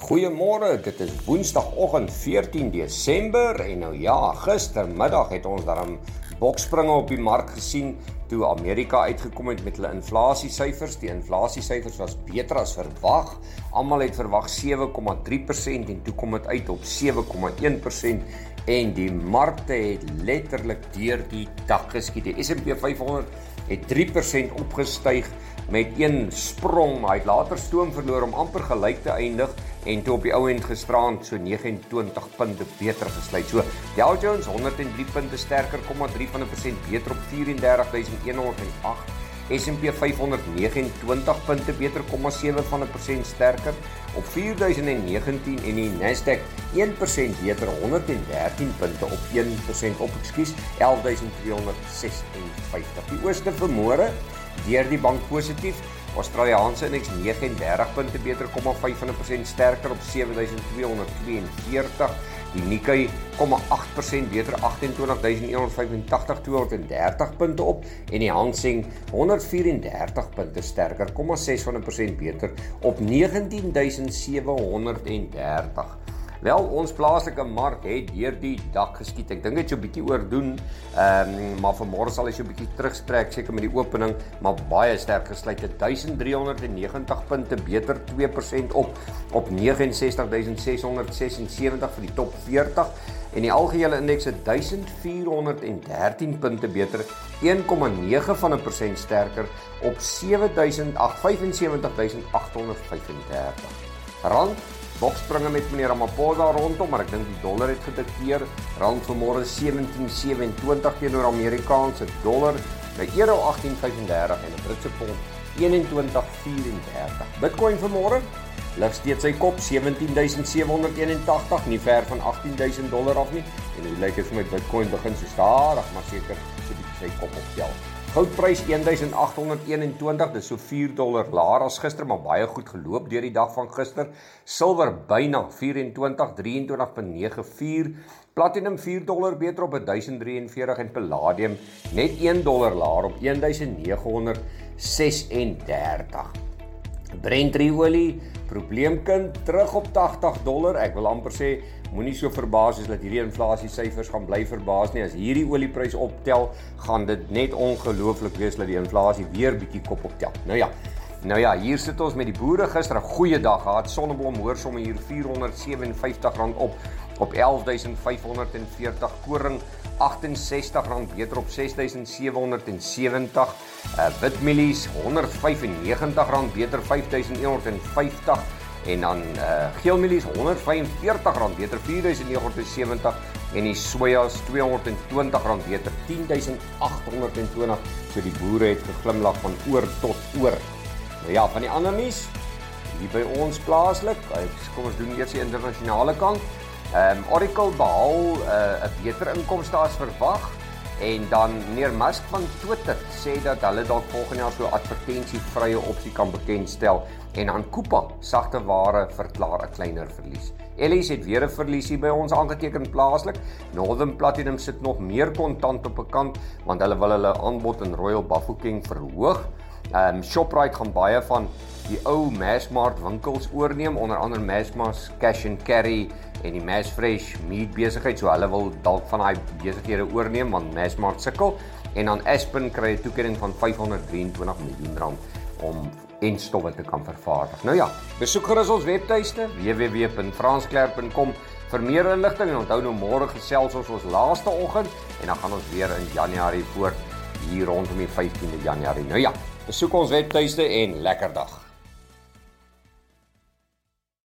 Goeiemôre, dit is Woensdagoggend 14 Desember en nou ja, gistermiddag het ons dan bokspringe op die mark gesien toe Amerika uitgekom het met hulle inflasiesyfers. Die inflasiesyfers was beter as verwag. Almal het verwag 7,3% en toe kom dit uit op 7,1% en die markte het letterlik deur die dak geskiet. Die S&P 500 het 3% opgestyg met een sprong, maar hy het later stoom verloor om amper gelyk te eindig en toe op die ou end gisterand so 29 punte beter gesluit. So Dow Jones 103 punte sterker, 0,3 van 'n persent beter op 34108. S&P 529 punte beter, 0,7 van 'n persent sterker op 4019 en die Nasdaq 1% beter, 113 punte op 1% op, ekskuus, 11256. Die ooste vermoere deur die bank positief. Australiese indeks 39 punte beter, 0,5% sterker op 7242. Die Nikkei 0,8% beter, 28185 230 punte op en die Hang Seng 134 punte sterker, 0,6% beter op 19730. Wel, ons plaaslike mark het deur die dak geskiet. Ek dink dit so 'n bietjie oordoen. Ehm, um, maar vanmôre sal hy so 'n bietjie terugtrek seker met die opening, maar baie sterk gesluit. 1390 punte beter 2% op op 69676 vir die top 40 en die algehele indeks het 1413 punte beter 1,9 van 'n persent sterker op 7875.835 rand bokspringe met meneer Ramaphosa rondom, maar ek dink die dollar het gedikteer rand vanmôre 17.27 teenoor Amerikaanse dollar by euro 18.35 en 'n Britse pond 21.34. Bitcoin vanmôre lig steeds sy kop 17781 nie ver van 18000 dollar af nie en hoe lyk dit vir my Bitcoin begin so stadig maar seker so bietjie sy kop optel. Goudprys 1821, dis so 4 dollar laer as gister, maar baie goed geloop deur die dag van gister. Silwer byna 24 23.94. Platinum 4 dollar beter op 1043 en palladium net 1 dollar laer op 1936. Brent olie probleemkind terug op 80 dollar. Ek wil amper sê moenie so verbaas wees dat hierdie inflasie syfers gaan bly verbaas nie. As hierdie oliepryse optel, gaan dit net ongelooflik wees dat die inflasie weer bietjie kop optel. Nou ja. Nou ja, hier sit ons met die boere. Gister 'n goeie dag gehad. Sonneblom hoor sommer hier R457 op op 11540 koring R68 beter op 6770 uh witmielies R195 beter 5150 en dan uh geelmielies R145 beter 4970 en die sojas R220 beter 10820 so die boere het geglimlag van oor tot oor nou ja van die ander nuus hier by ons plaaslik kom ons doen eers die internasionale kant Ehm um, Oracle behaal eh, 'n uh, beter inkomste as verwag en dan meneer Musk van Twitter sê dat hulle dalk volgende jaar so advertensievrye opsie kan bekendstel en aan Kupa sagte ware verklaar 'n kleiner verlies. Ellis het weer 'n verliesie by ons aangeteken plaaslik. Northern Platinum sit nog meer kontant op 'n kant want hulle wil hulle aanbod in Royal Bafokeng verhoog. Ehm um, Shoprite gaan baie van die ou Massmart winkels oorneem onder andere Massmart Cash and Carry en die Mass Fresh meat besigheid so hulle wil dalk van daai besighede oorneem want Massmart sukkel en dan Aspen kry 'n toekenning van 523 miljoen rand om en stowwe te kan vervaardig. Nou ja, besoek gerus ons webtuiste www.fransklerk.com vir meer inligting en onthou nou môre gesels ons ons laaste oggend en dan gaan ons weer in Januarie voort hier rondom die 15de Januarie. Nou ja, besoek ons webtuiste en lekker dag.